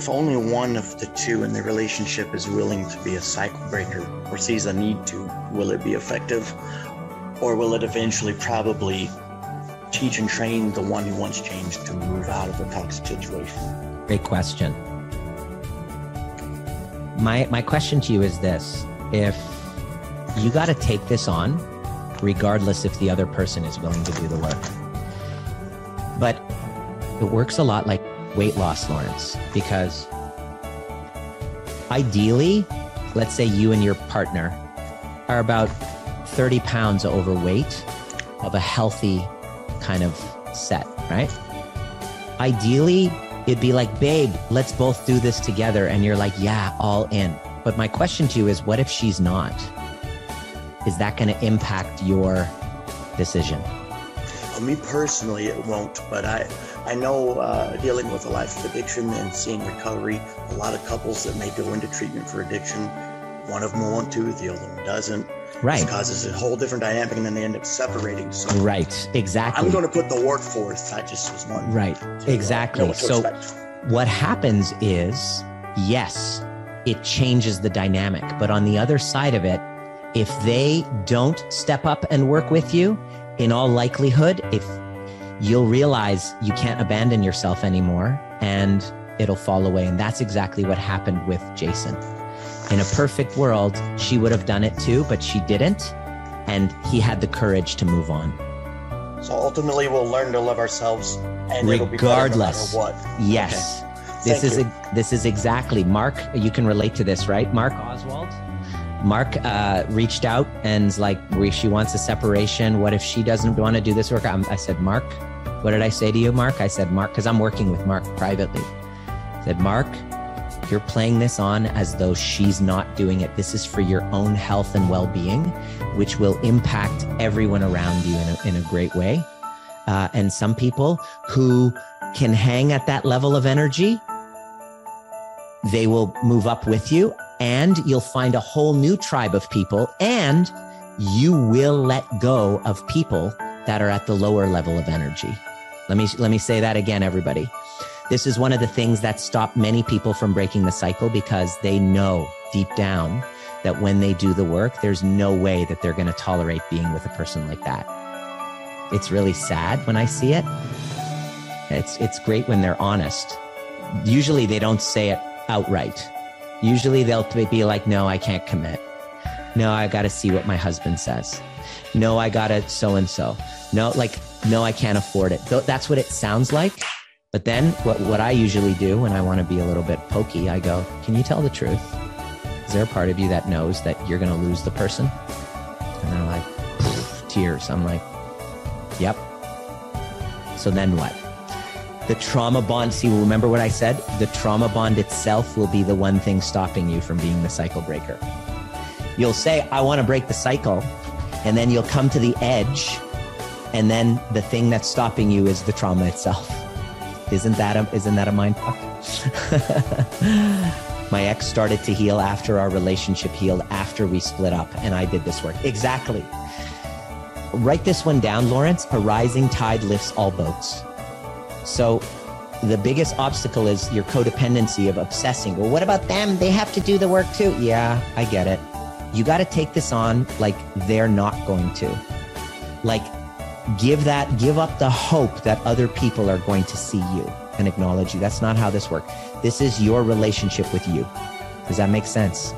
if only one of the two in the relationship is willing to be a cycle breaker or sees a need to, will it be effective? Or will it eventually probably teach and train the one who wants change to move out of a toxic situation? Great question. My my question to you is this: If you got to take this on, regardless if the other person is willing to do the work, but it works a lot like weight loss, Lawrence, because ideally, let's say you and your partner are about 30 pounds overweight of a healthy kind of set, right? Ideally, it'd be like, babe, let's both do this together. And you're like, yeah, all in. But my question to you is, what if she's not? Is that going to impact your decision? For me personally, it won't, but I, I know uh, dealing with a life of addiction and seeing recovery, a lot of couples that may go into treatment for addiction, one of them will want to, the other one doesn't. Right. It causes a whole different dynamic and then they end up separating. So right, exactly. I'm going to put the work forth. I just was one. Right, to, uh, exactly. know what so expect. what happens is, yes, it changes the dynamic. But on the other side of it, if they don't step up and work with you, in all likelihood, if you'll realize you can't abandon yourself anymore and it'll fall away. And that's exactly what happened with Jason. In a perfect world, she would have done it too, but she didn't. And he had the courage to move on. So ultimately, we'll learn to love ourselves, and it'll be no Regardless. matter what. Yes. This Thank is a, this is exactly Mark. You can relate to this, right? Mark Oswald. Mark uh, reached out and like, she wants a separation. What if she doesn't want to do this work? I'm, I said, Mark, what did I say to you, Mark? I said, Mark, because I'm working with Mark privately. I said, Mark, you're playing this on as though she's not doing it. This is for your own health and well being, which will impact everyone around you in a, in a great way. Uh, and some people who can hang at that level of energy, they will move up with you and you'll find a whole new tribe of people and you will let go of people that are at the lower level of energy. Let me let me say that again everybody. This is one of the things that stop many people from breaking the cycle because they know deep down that when they do the work there's no way that they're going to tolerate being with a person like that. It's really sad when I see it. It's it's great when they're honest. Usually they don't say it outright. Usually they'll be like, "No, I can't commit. No, I got to see what my husband says. No, I got to so and so. No, like no, I can't afford it." That's what it sounds like. But then what what I usually do when I want to be a little bit pokey, I go, "Can you tell the truth? Is there a part of you that knows that you're going to lose the person?" And they're like, tears. I'm like, "Yep." So then what? The trauma bond, see, remember what I said? The trauma bond itself will be the one thing stopping you from being the cycle breaker. You'll say, I want to break the cycle. And then you'll come to the edge. And then the thing that's stopping you is the trauma itself. Isn't that a, isn't that a mind fuck? My ex started to heal after our relationship healed, after we split up, and I did this work. Exactly. Write this one down, Lawrence. A rising tide lifts all boats. So the biggest obstacle is your codependency of obsessing. Well, what about them? They have to do the work too. Yeah, I get it. You got to take this on like they're not going to. Like give that give up the hope that other people are going to see you and acknowledge you. That's not how this works. This is your relationship with you. Does that make sense?